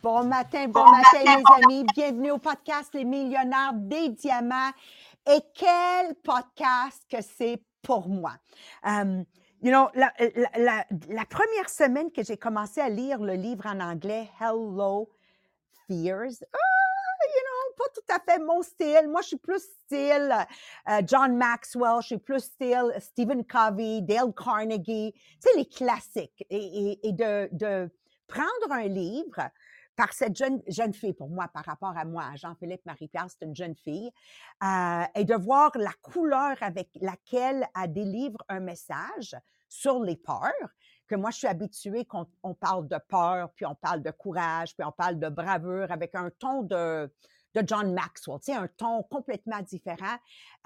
Bon matin, bon, matin, mes amis. Bienvenue au podcast Les millionnaires des diamants. Et quel podcast que c'est pour moi. Um, you know, la, la, la, première semaine que j'ai commencé à lire le livre en anglais, Hello Fears, ah, you know, pas tout à fait mon style. Moi, je suis plus style uh, John Maxwell, je suis plus style Stephen Covey, Dale Carnegie, tu sais, les classiques. Et, et, et de, de prendre un livre par cette jeune, jeune fille, pour moi, par rapport à moi, Jean-Philippe Marie-Pierre, c'est une jeune fille, euh, et de voir la couleur avec laquelle elle délivre un message sur les peurs, que moi, je suis habituée qu'on on parle de peur, puis on parle de courage, puis on parle de bravure avec un ton de, de John Maxwell, tu sais, un ton complètement différent.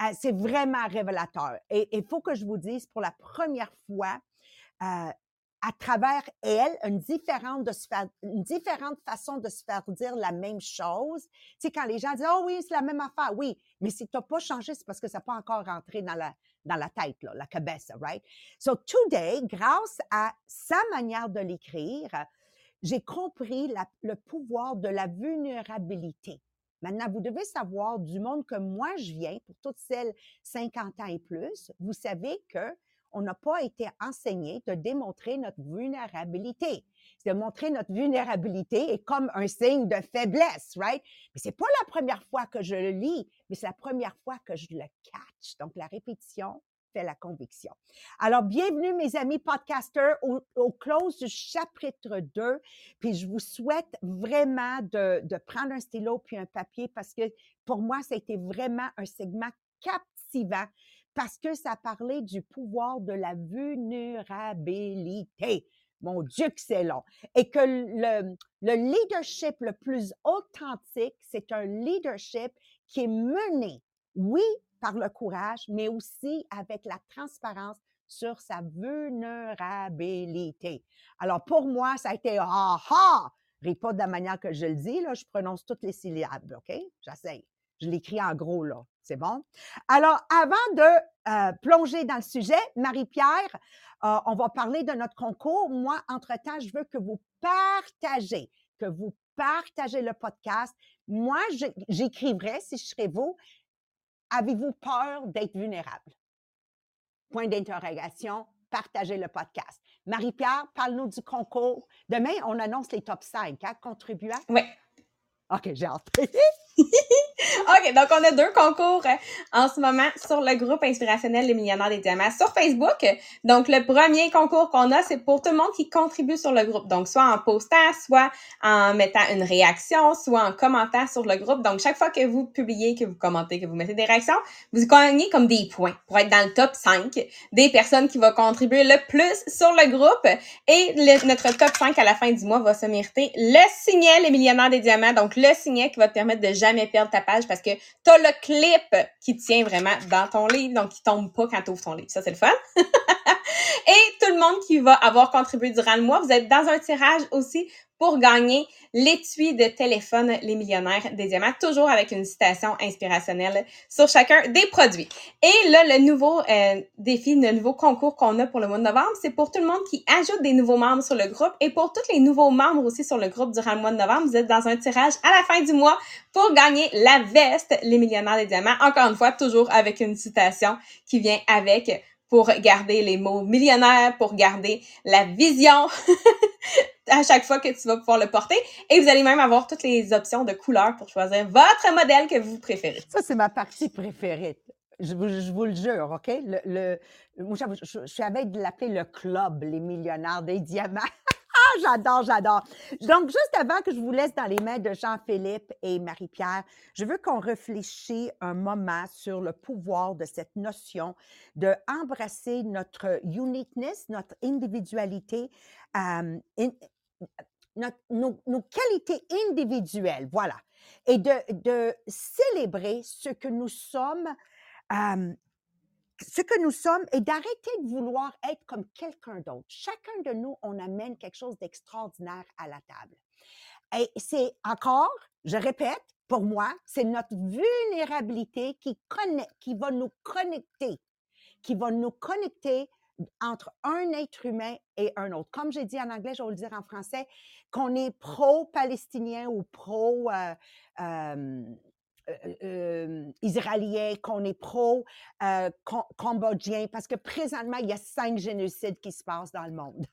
Euh, c'est vraiment révélateur. Et il faut que je vous dise, pour la première fois, euh, à travers elle une différente, une différente façon de se faire dire la même chose. Tu sais, quand les gens disent, oh oui, c'est la même affaire, oui, mais si tu n'as pas changé, c'est parce que ça n'a pas encore rentré dans la, dans la tête, là, la cabesse, right? So today, grâce à sa manière de l'écrire, j'ai compris le pouvoir de la vulnérabilité. Maintenant, vous devez savoir du monde que moi je viens, pour toutes celles 50 ans et plus, vous savez que on n'a pas été enseigné de démontrer notre vulnérabilité. De montrer notre vulnérabilité est comme un signe de faiblesse, right? Mais c'est pas la première fois que je le lis, mais c'est la première fois que je le catch. Donc, la répétition fait la conviction. Alors, bienvenue, mes amis podcasters, au, close du chapitre 2. Puis, je vous souhaite vraiment de prendre un stylo puis un papier parce que pour moi, ça a été vraiment un segment captivant parce que ça parlait du pouvoir de la vulnérabilité. Mon Dieu que c'est long. Et que le, le leadership le plus authentique, c'est un leadership qui est mené, oui, par le courage, mais aussi avec la transparence sur sa vulnérabilité. Alors, pour moi, ça a été ah ah! Ris de la manière que je le dis, là, je prononce toutes les syllabes, OK? J'essaye. Je l'écris en gros, là. C'est bon? Alors, avant de euh, plonger dans le sujet, Marie-Pierre, euh, on va parler de notre concours. Moi, entre-temps, je veux que vous partagez, que vous partagez le podcast. Moi, j'écrivrai, si je serais vous, avez-vous peur d'être vulnérable? Point d'interrogation, partagez le podcast. Marie-Pierre, parle-nous du concours. Demain, on annonce les top 5 hein, contribuants? Oui. OK, j'ai hâte. OK, donc on a deux concours euh, en ce moment sur le groupe inspirationnel Les Millionnaires des Diamants sur Facebook. Donc, le premier concours qu'on a, c'est pour tout le monde qui contribue sur le groupe. Donc, soit en postant, soit en mettant une réaction, soit en commentant sur le groupe. Donc, chaque fois que vous publiez, que vous commentez, que vous mettez des réactions, vous gagnez comme des points pour être dans le top 5 des personnes qui vont contribuer le plus sur le groupe. Et notre top 5 à la fin du mois va se mériter le signet Les Millionnaires des Diamants. Donc, le signet qui va te permettre de jamais perdre ta page parce que tu as le clip qui tient vraiment dans ton livre, donc qui tombe pas quand tu ouvres ton livre. Ça, c'est le fun. Et tout le monde qui va avoir contribué durant le mois, vous êtes dans un tirage aussi pour gagner l'étui de téléphone Les Millionnaires des Diamants, toujours avec une citation inspirationnelle sur chacun des produits. Et là, le nouveau euh, défi, le nouveau concours qu'on a pour le mois de novembre, c'est pour tout le monde qui ajoute des nouveaux membres sur le groupe et pour tous les nouveaux membres aussi sur le groupe durant le mois de novembre, vous êtes dans un tirage à la fin du mois pour gagner la veste Les Millionnaires des Diamants. Encore une fois, toujours avec une citation qui vient avec pour garder les mots millionnaires, pour garder la vision à chaque fois que tu vas pouvoir le porter. Et vous allez même avoir toutes les options de couleurs pour choisir votre modèle que vous préférez. Ça, c'est ma partie préférée. Je vous, le jure, OK? Le, le je, je, je, suis avec de l'appeler le club, les millionnaires des diamants. Ah, j'adore, j'adore. Donc, juste avant que je vous laisse dans les mains de Jean-Philippe et Marie-Pierre, je veux qu'on réfléchisse un moment sur le pouvoir de cette notion de embrasser notre uniqueness, notre individualité, euh, nos, qualités individuelles, voilà, et de, de célébrer ce que nous sommes euh, ce que nous sommes et d'arrêter de vouloir être comme quelqu'un d'autre. Chacun de nous, on amène quelque chose d'extraordinaire à la table. Et c'est encore, je répète, pour moi, c'est notre vulnérabilité qui, va nous connecter, qui va nous connecter entre un être humain et un autre. Comme j'ai dit en anglais, je vais le dire en français, qu'on est pro-palestinien ou pro- euh, euh, euh, euh, israélien, qu'on est pro-cambodgien, parce que présentement, il y a cinq génocides qui se passent dans le monde.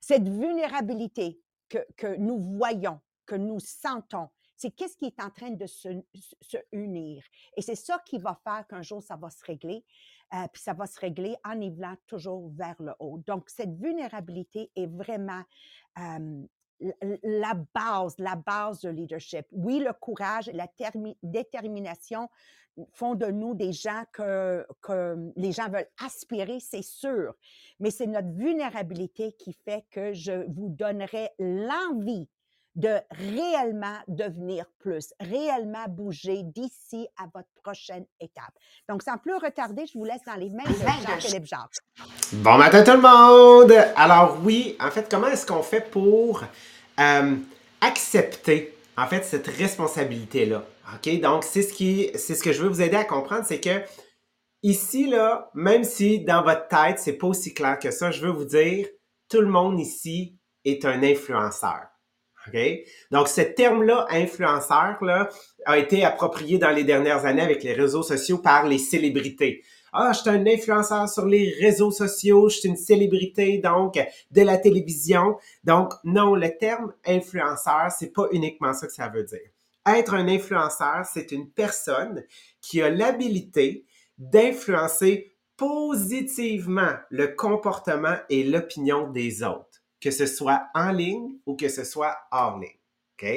Cette vulnérabilité que, que nous voyons, que nous sentons, c'est qu'est-ce qui est en train de se, se unir? Et c'est ça qui va faire qu'un jour, ça va se régler. Euh, puis ça va se régler en nivelant toujours vers le haut. Donc, cette vulnérabilité est vraiment euh, la base, la base de leadership. Oui, le courage et la détermination font de nous des gens que, que les gens veulent aspirer, c'est sûr. Mais c'est notre vulnérabilité qui fait que je vous donnerai l'envie de réellement devenir plus, réellement bouger d'ici à votre prochaine étape. Donc, sans plus retarder, je vous laisse dans les mains de Jean-Philippe Jacques. Bon matin tout le monde! Alors oui, en fait, comment est-ce qu'on fait pour euh, accepter, en fait, cette responsabilité-là? OK? Donc, c'est ce, qui, c'est ce que je veux vous aider à comprendre, c'est que ici, là, même si dans votre tête, c'est pas aussi clair que ça, je veux vous dire, tout le monde ici est un influenceur. Donc, ce terme-là, influenceur, là, a été approprié dans les dernières années avec les réseaux sociaux par les célébrités. Ah, je suis un influenceur sur les réseaux sociaux, je suis une célébrité, donc, de la télévision. Donc, non, le terme influenceur, c'est pas uniquement ça que ça veut dire. Être un influenceur, c'est une personne qui a l'habilité d'influencer positivement le comportement et l'opinion des autres que ce soit en ligne ou que ce soit hors ligne. OK?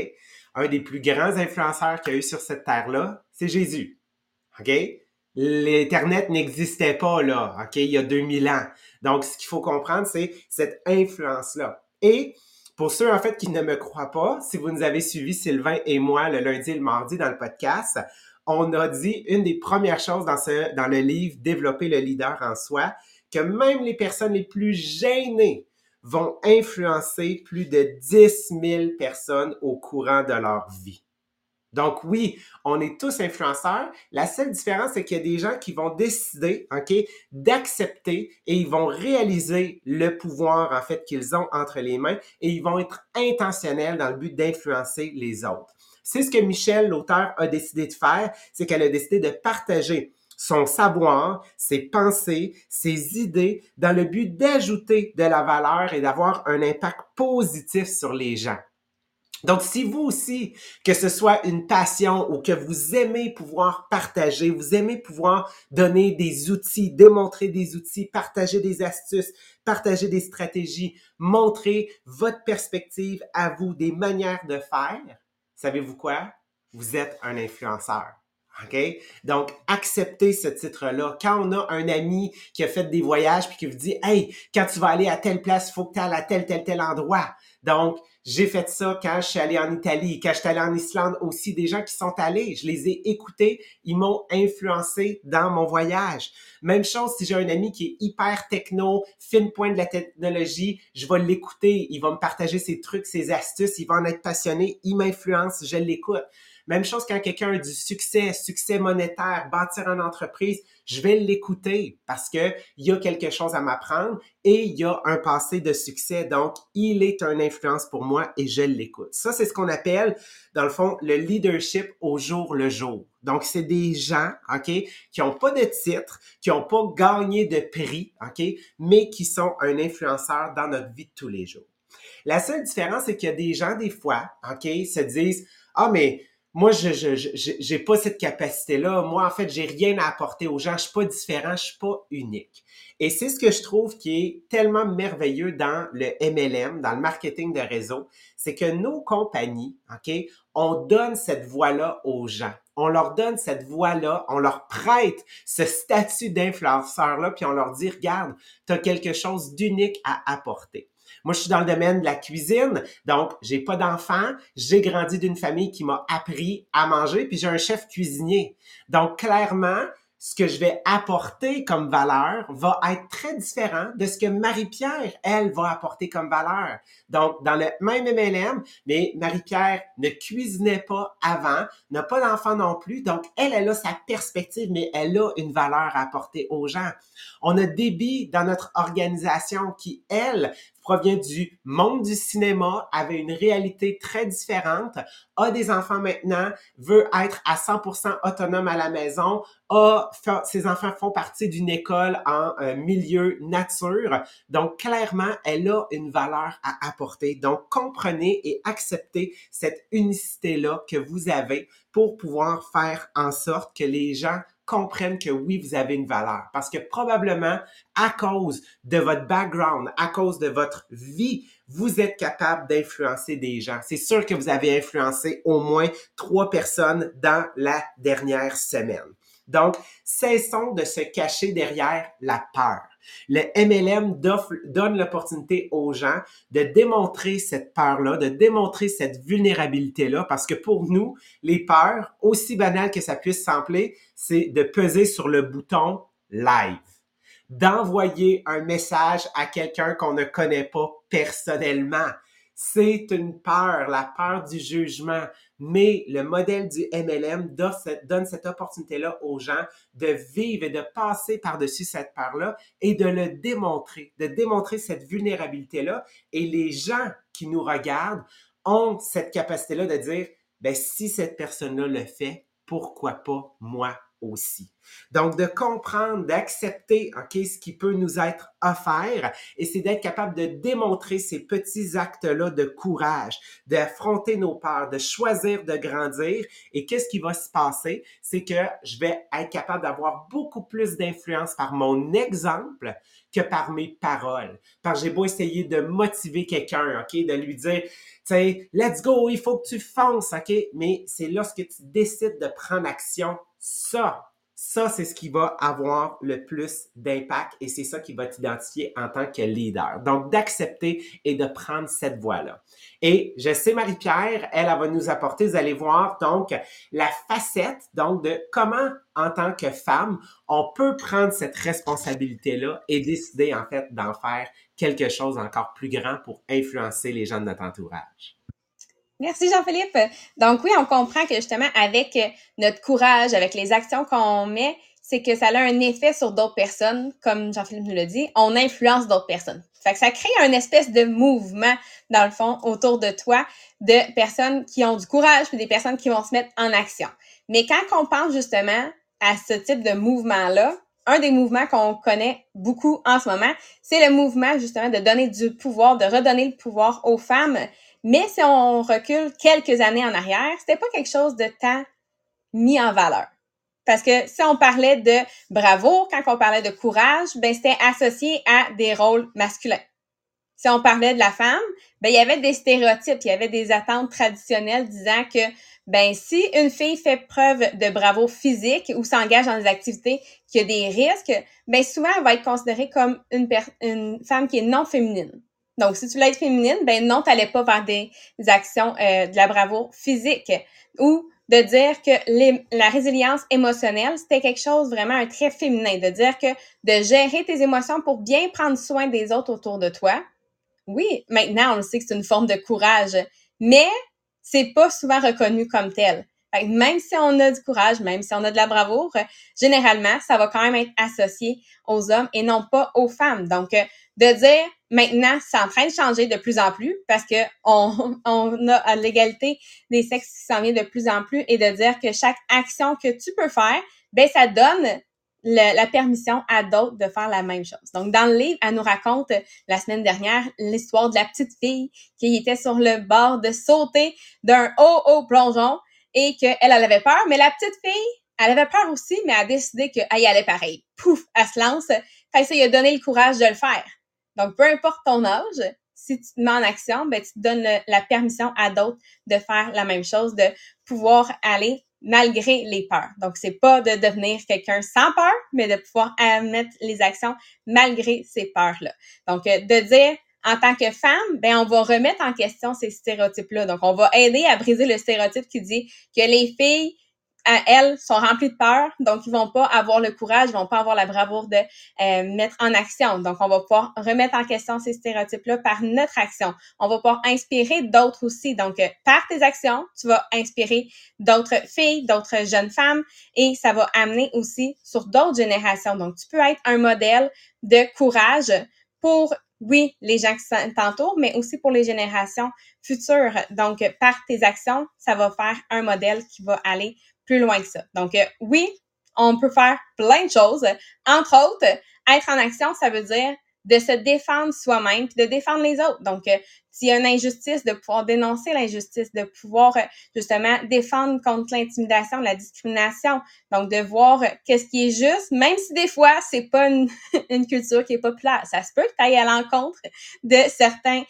Un des plus grands influenceurs qu'il y a eu sur cette terre-là, c'est Jésus. OK? L'Internet n'existait pas là, OK, il y a 2000 ans. Donc, ce qu'il faut comprendre, c'est cette influence-là. Et pour ceux, en fait, qui ne me croient pas, si vous nous avez suivi, Sylvain et moi, le lundi et le mardi dans le podcast, on a dit une des premières choses dans, ce, dans le livre Développer le leader en soi, que même les personnes les plus gênées vont influencer plus de 10 000 personnes au courant de leur vie. Donc oui, on est tous influenceurs. La seule différence, c'est qu'il y a des gens qui vont décider, OK, d'accepter et ils vont réaliser le pouvoir, en fait, qu'ils ont entre les mains et ils vont être intentionnels dans le but d'influencer les autres. C'est ce que Michel, l'auteur, a décidé de faire, c'est qu'elle a décidé de partager son savoir, ses pensées, ses idées, dans le but d'ajouter de la valeur et d'avoir un impact positif sur les gens. Donc, si vous aussi, que ce soit une passion ou que vous aimez pouvoir partager, vous aimez pouvoir donner des outils, démontrer des outils, partager des astuces, partager des stratégies, montrer votre perspective à vous, des manières de faire, savez-vous quoi? Vous êtes un influenceur. OK? Donc, acceptez ce titre-là. Quand on a un ami qui a fait des voyages puis qui vous dit, hey, quand tu vas aller à telle place, il faut que tu ailles à tel, tel, tel endroit. Donc, j'ai fait ça quand je suis allé en Italie, quand je suis allé en Islande aussi, des gens qui sont allés, je les ai écoutés, ils m'ont influencé dans mon voyage. Même chose si j'ai un ami qui est hyper techno, fine pointe de la technologie, je vais l'écouter, il va me partager ses trucs, ses astuces, il va en être passionné, il m'influence, je l'écoute. Même chose quand quelqu'un a du succès, succès monétaire, bâtir une entreprise, je vais l'écouter parce que il y a quelque chose à m'apprendre et il y a un passé de succès. Donc, il est une influence pour moi et je l'écoute. Ça, c'est ce qu'on appelle, dans le fond, le leadership au jour le jour. Donc, c'est des gens, OK, qui n'ont pas de titre, qui n'ont pas gagné de prix, OK, mais qui sont un influenceur dans notre vie de tous les jours. La seule différence, c'est qu'il y a des gens, des fois, OK, se disent, ah, mais moi, je j'ai pas cette capacité-là. Moi, en fait, j'ai rien à apporter aux gens. Je suis pas différent, je suis pas unique. Et c'est ce que je trouve qui est tellement merveilleux dans le MLM, dans le marketing de réseau, c'est que nos compagnies, OK, on donne cette voix-là aux gens. On leur donne cette voix-là, on leur prête ce statut d'influenceur-là, puis on leur dit, regarde, tu as quelque chose d'unique à apporter. Moi, je suis dans le domaine de la cuisine, donc j'ai pas d'enfants. J'ai grandi d'une famille qui m'a appris à manger, puis j'ai un chef cuisinier. Donc, clairement, ce que je vais apporter comme valeur va être très différent de ce que Marie-Pierre, elle, va apporter comme valeur. Donc, dans le même MLM, mais Marie-Pierre ne cuisinait pas avant, n'a pas d'enfant non plus, donc elle, elle a sa perspective, mais elle a une valeur à apporter aux gens. On a Déby dans notre organisation qui, elle, provient du monde du cinéma, avait une réalité très différente, a des enfants maintenant, veut être à 100% autonome à la maison, a ses enfants font partie d'une école en euh, milieu nature. Donc clairement, elle a une valeur à apporter. Donc comprenez et acceptez cette unicité là que vous avez pour pouvoir faire en sorte que les gens comprennent que oui, vous avez une valeur. Parce que probablement, à cause de votre background, à cause de votre vie, vous êtes capable d'influencer des gens. C'est sûr que vous avez influencé au moins trois personnes dans la dernière semaine. Donc, cessons de se cacher derrière la peur. Le MLM donne l'opportunité aux gens de démontrer cette peur-là, de démontrer cette vulnérabilité-là, parce que pour nous, les peurs, aussi banales que ça puisse sembler, c'est de peser sur le bouton live d'envoyer un message à quelqu'un qu'on ne connaît pas personnellement. C'est une peur, la peur du jugement. Mais le modèle du MLM donne cette opportunité-là aux gens de vivre et de passer par-dessus cette peur-là et de le démontrer, de démontrer cette vulnérabilité-là. Et les gens qui nous regardent ont cette capacité-là de dire, ben, si cette personne-là le fait, pourquoi pas moi? Donc, de comprendre, d'accepter, OK, ce qui peut nous être offert, et c'est d'être capable de démontrer ces petits actes-là de courage, d'affronter nos peurs, de choisir de grandir. Et qu'est-ce qui va se passer? C'est que je vais être capable d'avoir beaucoup plus d'influence par mon exemple que par mes paroles. Parce que j'ai beau essayer de motiver quelqu'un, OK, de lui dire, tu sais, let's go, il faut que tu fonces, OK, mais c'est lorsque tu décides de prendre action, ça, ça, c'est ce qui va avoir le plus d'impact et c'est ça qui va t'identifier en tant que leader. Donc, d'accepter et de prendre cette voie-là. Et je sais, Marie-Pierre, elle, elle va nous apporter, vous allez voir, donc, la facette, donc, de comment, en tant que femme, on peut prendre cette responsabilité-là et décider, en fait, d'en faire quelque chose encore plus grand pour influencer les gens de notre entourage. Merci Jean-Philippe. Donc oui, on comprend que justement avec notre courage, avec les actions qu'on met, c'est que ça a un effet sur d'autres personnes, comme Jean-Philippe nous l'a dit, on influence d'autres personnes. Fait que ça crée un espèce de mouvement, dans le fond, autour de toi, de personnes qui ont du courage, puis des personnes qui vont se mettre en action. Mais quand on pense justement à ce type de mouvement-là, un des mouvements qu'on connaît beaucoup en ce moment, c'est le mouvement justement de donner du pouvoir, de redonner le pouvoir aux femmes mais si on recule quelques années en arrière, c'était pas quelque chose de tant mis en valeur. Parce que si on parlait de bravo, quand on parlait de courage, ben c'était associé à des rôles masculins. Si on parlait de la femme, ben il y avait des stéréotypes, il y avait des attentes traditionnelles disant que ben si une fille fait preuve de bravo physique ou s'engage dans des activités qui a des risques, ben souvent elle va être considérée comme une, une femme qui est non féminine. Donc, si tu voulais être féminine, ben non, tu n'allais pas vers des actions euh, de la bravoure physique ou de dire que la résilience émotionnelle, c'était quelque chose vraiment un très féminin, de dire que de gérer tes émotions pour bien prendre soin des autres autour de toi. Oui, maintenant, on le sait que c'est une forme de courage, mais c'est pas souvent reconnu comme tel. Même si on a du courage, même si on a de la bravoure, généralement, ça va quand même être associé aux hommes et non pas aux femmes. Donc, euh, de dire maintenant, c'est en train de changer de plus en plus parce que on, on a l'égalité des sexes qui s'en vient de plus en plus et de dire que chaque action que tu peux faire, ben ça donne la permission à d'autres de faire la même chose. Donc, dans le livre, elle nous raconte la semaine dernière l'histoire de la petite fille qui était sur le bord de sauter d'un haut, haut plongeon et qu'elle, elle avait peur. Mais la petite fille, elle avait peur aussi, mais elle a décidé qu'elle y allait pareil. Pouf, elle se lance. Fait ça lui a donné le courage de le faire. Donc, peu importe ton âge, si tu te mets en action, ben, tu donnes la permission à d'autres de faire la même chose, de pouvoir aller malgré les peurs. Donc, c'est pas de devenir quelqu'un sans peur, mais de pouvoir mettre les actions malgré ces peurs-là. Donc, euh, de dire, en tant que femme, ben, on va remettre en question ces stéréotypes-là. Donc, on va aider à briser le stéréotype qui dit que les filles elles sont remplies de peur, donc ils vont pas avoir le courage, ils vont pas avoir la bravoure de euh, mettre en action. Donc on va pouvoir remettre en question ces stéréotypes-là par notre action. On va pouvoir inspirer d'autres aussi. Donc euh, par tes actions, tu vas inspirer d'autres filles, d'autres jeunes femmes et ça va amener aussi sur d'autres générations. Donc tu peux être un modèle de courage pour oui, les gens qui t'entourent, mais aussi pour les générations futures. Donc, par tes actions, ça va faire un modèle qui va aller loin que ça. Donc, euh, oui, on peut faire plein de choses. Entre autres, être en action, ça veut dire de se défendre soi-même puis de défendre les autres. Donc, euh, s'il y a une injustice, de pouvoir dénoncer l'injustice, de pouvoir euh, justement défendre contre l'intimidation, la discrimination. Donc, de voir qu'est-ce qui est juste, même si des fois, c'est pas une, culture qui est populaire. Ça se peut que tu ailles à l'encontre de certains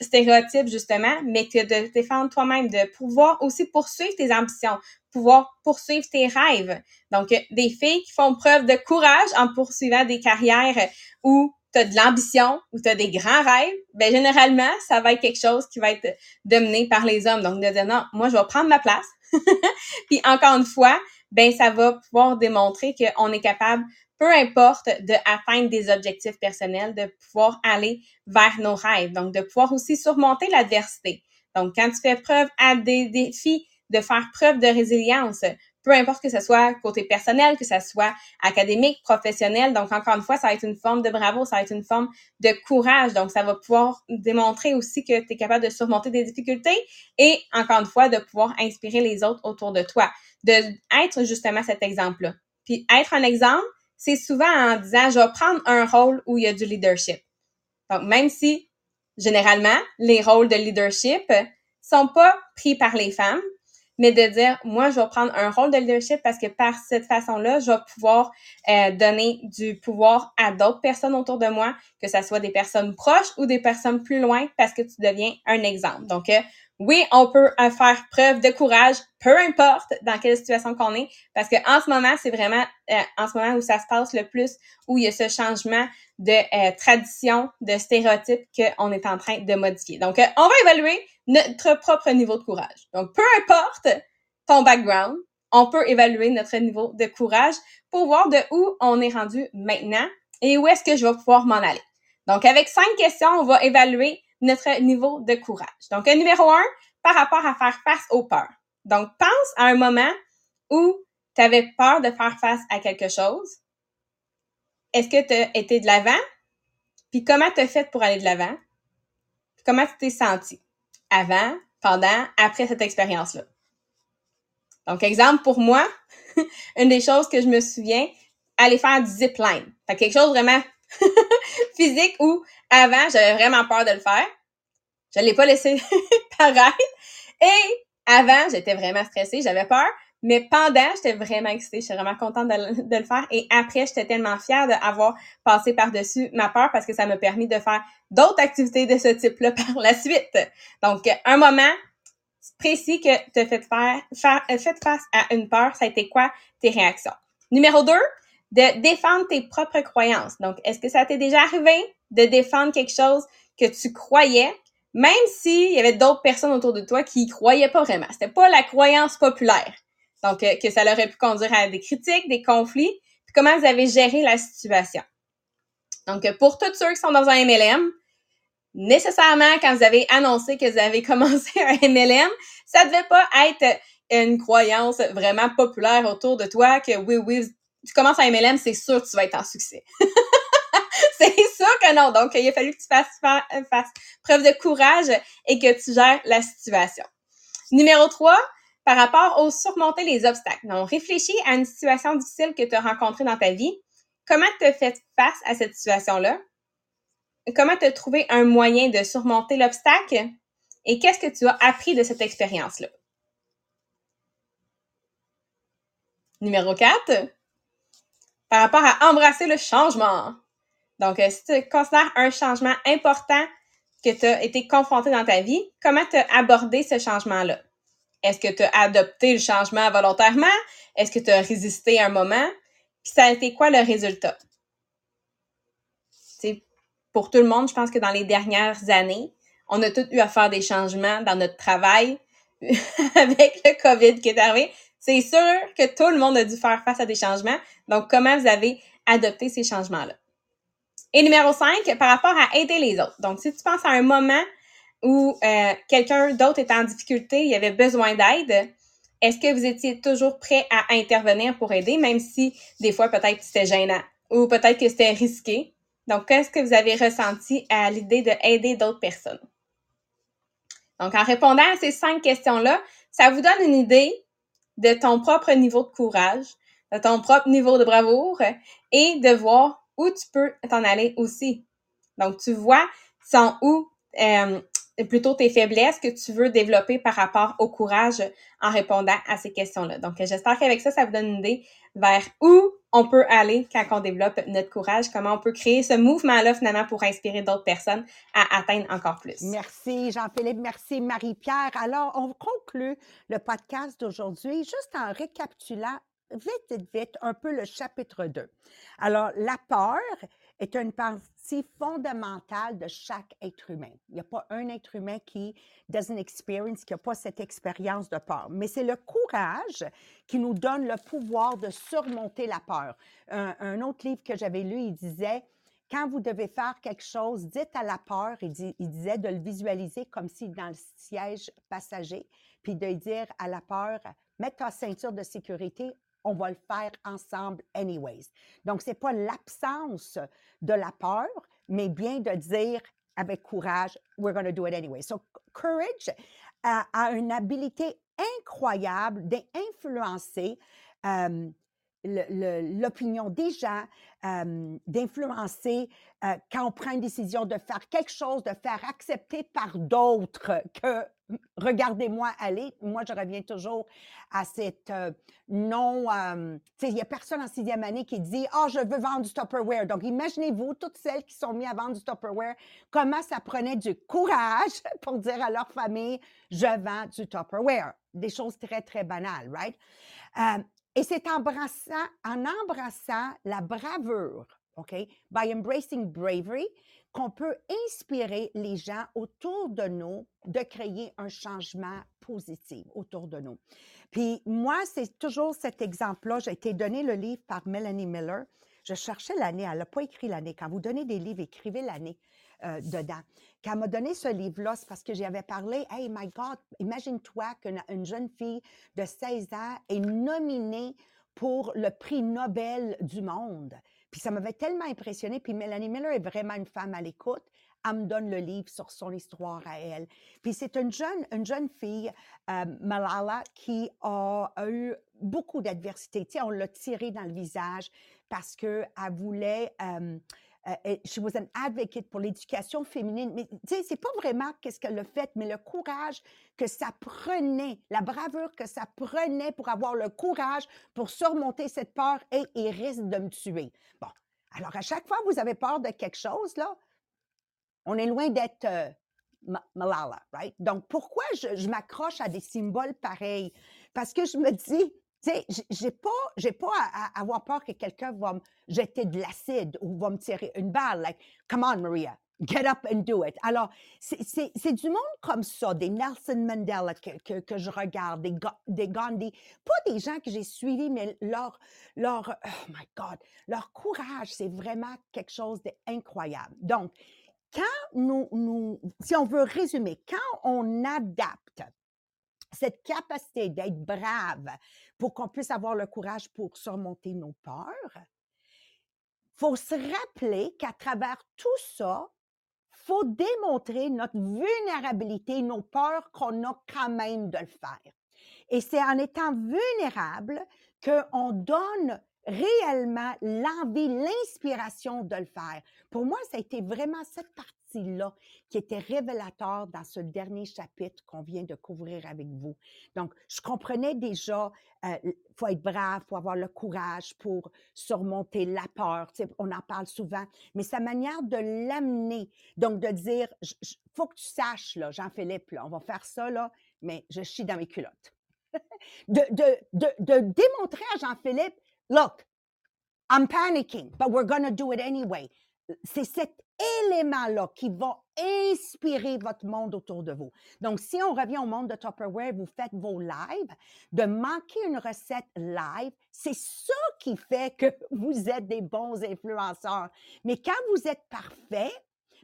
stéréotypes, justement, mais que de défendre toi-même, de pouvoir aussi poursuivre tes ambitions, pouvoir poursuivre tes rêves. Donc, des filles qui font preuve de courage en poursuivant des carrières où tu as de l'ambition, où tu as des grands rêves, ben généralement, ça va être quelque chose qui va être dominé par les hommes. Donc, de dire non, moi, je vais prendre ma place. Puis, encore une fois, ben ça va pouvoir démontrer qu'on est capable, peu importe, d'atteindre des objectifs personnels, de pouvoir aller vers nos rêves. Donc, de pouvoir aussi surmonter l'adversité. Donc, quand tu fais preuve à des défis de faire preuve de résilience, peu importe que ce soit côté personnel, que ce soit académique, professionnel. Donc, encore une fois, ça va être une forme de bravo, ça va être une forme de courage. Donc, ça va pouvoir démontrer aussi que tu es capable de surmonter des difficultés et, encore une fois, de pouvoir inspirer les autres autour de toi. De être justement cet exemple-là. Puis, être un exemple, c'est souvent en disant, je vais prendre un rôle où il y a du leadership. Donc, même si, généralement, les rôles de leadership sont pas pris par les femmes, mais de dire, moi, je vais prendre un rôle de leadership parce que par cette façon-là, je vais pouvoir euh, donner du pouvoir à d'autres personnes autour de moi, que ce soit des personnes proches ou des personnes plus loin, parce que tu deviens un exemple. Donc, euh, oui, on peut euh, faire preuve de courage, peu importe dans quelle situation qu'on est, parce que en ce moment, c'est vraiment en ce moment où ça se passe le plus, où il y a ce changement de tradition, de stéréotypes qu'on est en train de modifier. Donc, on va évaluer notre propre niveau de courage. Donc, peu importe ton background, on peut évaluer notre niveau de courage pour voir de où on est rendu maintenant et où est-ce que je vais pouvoir m'en aller. Donc, avec cinq questions, on va évaluer notre niveau de courage. Donc, numéro un, par rapport à faire face aux peurs. Donc, pense à un moment où tu avais peur de faire face à quelque chose. Est-ce que tu as été de l'avant? Puis comment tu as fait pour aller de l'avant? Comment tu t'es senti? avant, pendant, après cette expérience-là? Donc, exemple, pour moi, une des choses que je me souviens, aller faire du zipline. Fait quelque chose vraiment physique où avant, j'avais vraiment peur de le faire. Je l'ai pas laissé paraître. Et avant, j'étais vraiment stressée, j'avais peur. Mais pendant, j'étais vraiment excitée, j'étais vraiment contente de, le faire. Et après, j'étais tellement fière d'avoir passé par-dessus ma peur parce que ça m'a permis de faire d'autres activités de ce type-là par la suite. Donc, un moment précis que tu as fait, euh, fait face à une peur, ça a été quoi tes réactions? Numéro deux, de défendre tes propres croyances. Donc, est-ce que ça t'est déjà arrivé de défendre quelque chose que tu croyais, même s'il y avait d'autres personnes autour de toi qui y croyaient pas vraiment? C'était pas la croyance populaire. Donc, euh, que ça aurait pu conduire à des critiques, des conflits, puis comment vous avez géré la situation? Donc, euh, pour tous ceux qui sont dans un MLM, nécessairement, quand vous avez annoncé que vous avez commencé un MLM, ça devait pas être une croyance vraiment populaire autour de toi que oui, oui, tu commences un MLM, c'est sûr que tu vas être en succès. c'est sûr que non. Donc, il a fallu que tu fasses, fasses preuve de courage et que tu gères la situation. Numéro 3, par rapport au surmonter les obstacles. Donc, réfléchis à une situation difficile que tu as rencontrée dans ta vie. Comment tu as fait face à cette situation-là? Comment tu as trouvé un moyen de surmonter l'obstacle? Et qu'est-ce que tu as appris de cette expérience-là? Numéro 4, par rapport à embrasser le changement. Donc, euh, si tu considères un changement important que tu as été confronté dans ta vie, comment tu as abordé ce changement-là? Est-ce que tu as adopté le changement volontairement? Est-ce que tu as résisté un moment? Puis ça a été quoi le résultat? C'est pour tout le monde, je pense que dans les dernières années, on a tous eu à faire des changements dans notre travail avec le COVID qui est arrivé. C'est sûr que tout le monde a dû faire face à des changements. Donc, comment vous avez adopté ces changements-là? Et numéro 5, par rapport à aider les autres. Donc, si tu penses à un moment où euh, quelqu'un d'autre est en difficulté, il avait besoin d'aide, est-ce que vous étiez toujours prêt à intervenir pour aider, même si des fois peut-être c'était gênant ou peut-être que c'était risqué? Donc, qu'est-ce que vous avez ressenti à l'idée d'aider d'autres personnes? Donc, en répondant à ces cinq questions-là, ça vous donne une idée de ton propre niveau de courage, de ton propre niveau de bravoure et de voir où tu peux t'en aller aussi. Donc, tu vois, sont où euh, plutôt tes faiblesses que tu veux développer par rapport au courage en répondant à ces questions-là. Donc, j'espère qu'avec ça, ça vous donne une idée vers où on peut aller quand on développe notre courage, comment on peut créer ce mouvement-là finalement pour inspirer d'autres personnes à atteindre encore plus. Merci Jean-Philippe, merci Marie-Pierre. Alors, on conclut le podcast d'aujourd'hui juste en récapitulant vite, vite, vite un peu le chapitre 2. Alors, la peur est une partie fondamentale de chaque être humain. Il n'y a pas un être humain qui doesn't experience, qui n'a pas cette expérience de peur. Mais c'est le courage qui nous donne le pouvoir de surmonter la peur. Un, autre livre que j'avais lu, il disait, quand vous devez faire quelque chose, dites à la peur, il, il disait de le visualiser comme si dans le siège passager, puis de dire à la peur, mets ta ceinture de sécurité, on va le faire ensemble anyways. Donc, ce n'est pas l'absence de la peur, mais bien de dire avec courage, we're going to do it anyway. So, courage a, une habilité incroyable d'influencer l'opinion des gens, d'influencer quand on prend une décision de faire quelque chose, de faire accepter par d'autres que regardez-moi aller. Moi, je reviens toujours à cette non. tu sais, il n'y a personne en sixième année qui dit oh, je veux vendre du Tupperware. Donc, imaginez-vous, toutes celles qui sont mises à vendre du Tupperware, comment ça prenait du courage pour dire à leur famille Je vends du Tupperware. Des choses très, très banales, right? Et c'est en embrassant, en embrassant la bravure, OK, by embracing bravery, qu'on peut inspirer les gens autour de nous de créer un changement positif autour de nous. Puis moi, c'est toujours cet exemple-là. J'ai été donné le livre par Melanie Miller. Je cherchais l'année, elle n'a pas écrit l'année. Quand vous donnez des livres, écrivez l'année euh, dedans. Quand elle m'a donné ce livre-là, c'est parce que j'avais parlé, hey my God, imagine-toi qu'une jeune fille de 16 ans est nominée pour le prix Nobel du monde. Puis ça m'avait tellement impressionné. Puis Melanie Miller est vraiment une femme à l'écoute. Elle me donne le livre sur son histoire à elle. Puis c'est une jeune, une jeune fille, euh, Malala, qui a, eu beaucoup d'adversité. Tu sais, on l'a tiré dans le visage parce qu'elle voulait... Euh, euh, she was an advocate pour l'éducation féminine. Mais tu sais, c'est pas vraiment qu'est-ce qu'elle a fait, mais le courage que ça prenait, la bravoure que ça prenait pour avoir le courage pour surmonter cette peur et il risque de me tuer. Bon, alors à chaque fois que vous avez peur de quelque chose, là, on est loin d'être euh, Malala, right? Donc, pourquoi je m'accroche à des symboles pareils? Parce que je me dis, tu sais, j'ai pas, j'ai pas à, avoir peur que quelqu'un va me jeter de l'acide ou va me tirer une balle. Like, come on, Maria, get up and do it. Alors, c'est du monde comme ça, des Nelson Mandela que, que, je regarde, des, des, Gandhi, pas des gens que j'ai suivis, mais leur, leur, oh my God, leur courage, c'est vraiment quelque chose d'incroyable. Donc, quand nous, nous, si on veut résumer, quand on adapte cette capacité d'être brave pour qu'on puisse avoir le courage pour surmonter nos peurs, faut se rappeler qu'à travers tout ça, faut démontrer notre vulnérabilité, nos peurs qu'on a quand même de le faire. Et c'est en étant vulnérable qu'on donne réellement l'envie, l'inspiration de le faire. Pour moi, ça a été vraiment cette partie qui était révélateur dans ce dernier chapitre qu'on vient de couvrir avec vous. Donc, je comprenais déjà, euh, faut être brave, faut avoir le courage pour surmonter la peur. on en parle souvent, mais sa manière de l'amener, donc de dire, il faut que tu saches, là, Jean-Philippe, là, on va faire ça, là, mais je chie dans mes culottes. de, de, démontrer à Jean-Philippe, look, I'm panicking, but we're to do it anyway. C'est cet élément-là qui va inspirer votre monde autour de vous. Donc, si on revient au monde de Tupperware, vous faites vos lives, de manquer une recette live, c'est ça qui fait que vous êtes des bons influenceurs. Mais quand vous êtes parfait,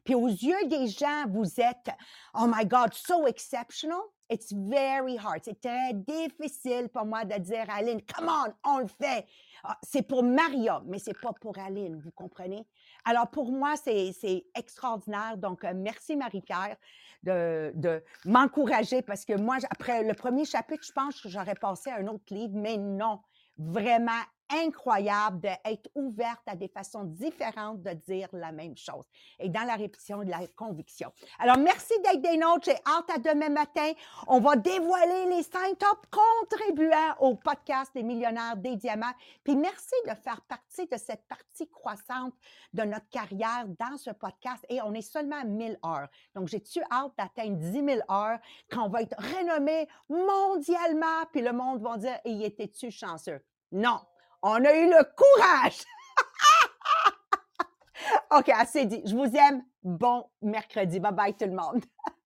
puis aux yeux des gens, vous êtes, oh my God, so exceptional. It's very hard. C'est très difficile pour moi de dire à Aline, come on, on le fait. Ah, c'est pour Maria, mais c'est pas pour Aline, vous comprenez? Alors, pour moi, c'est extraordinaire. Donc, euh, merci Marie-Pierre de, de m'encourager parce que moi, après le premier chapitre, je pense que j'aurais passé à un autre livre, mais non, vraiment incroyable d'être ouverte à des façons différentes de dire la même chose et dans la répétition de la conviction. Alors, merci d'être des nôtres. J'ai hâte à demain matin. On va dévoiler les cinq top contribuants au podcast des millionnaires des diamants. Puis merci de faire partie de cette partie croissante de notre carrière dans ce podcast. Et on est seulement à 1000 heures. Donc, j'ai-tu hâte d'atteindre 10 000 heures quand on va être renommé mondialement, puis le monde va dire, et était-tu chanceux? Non, on a eu le courage. OK, assez dit. Je vous aime. Bon mercredi. Bye bye tout le monde.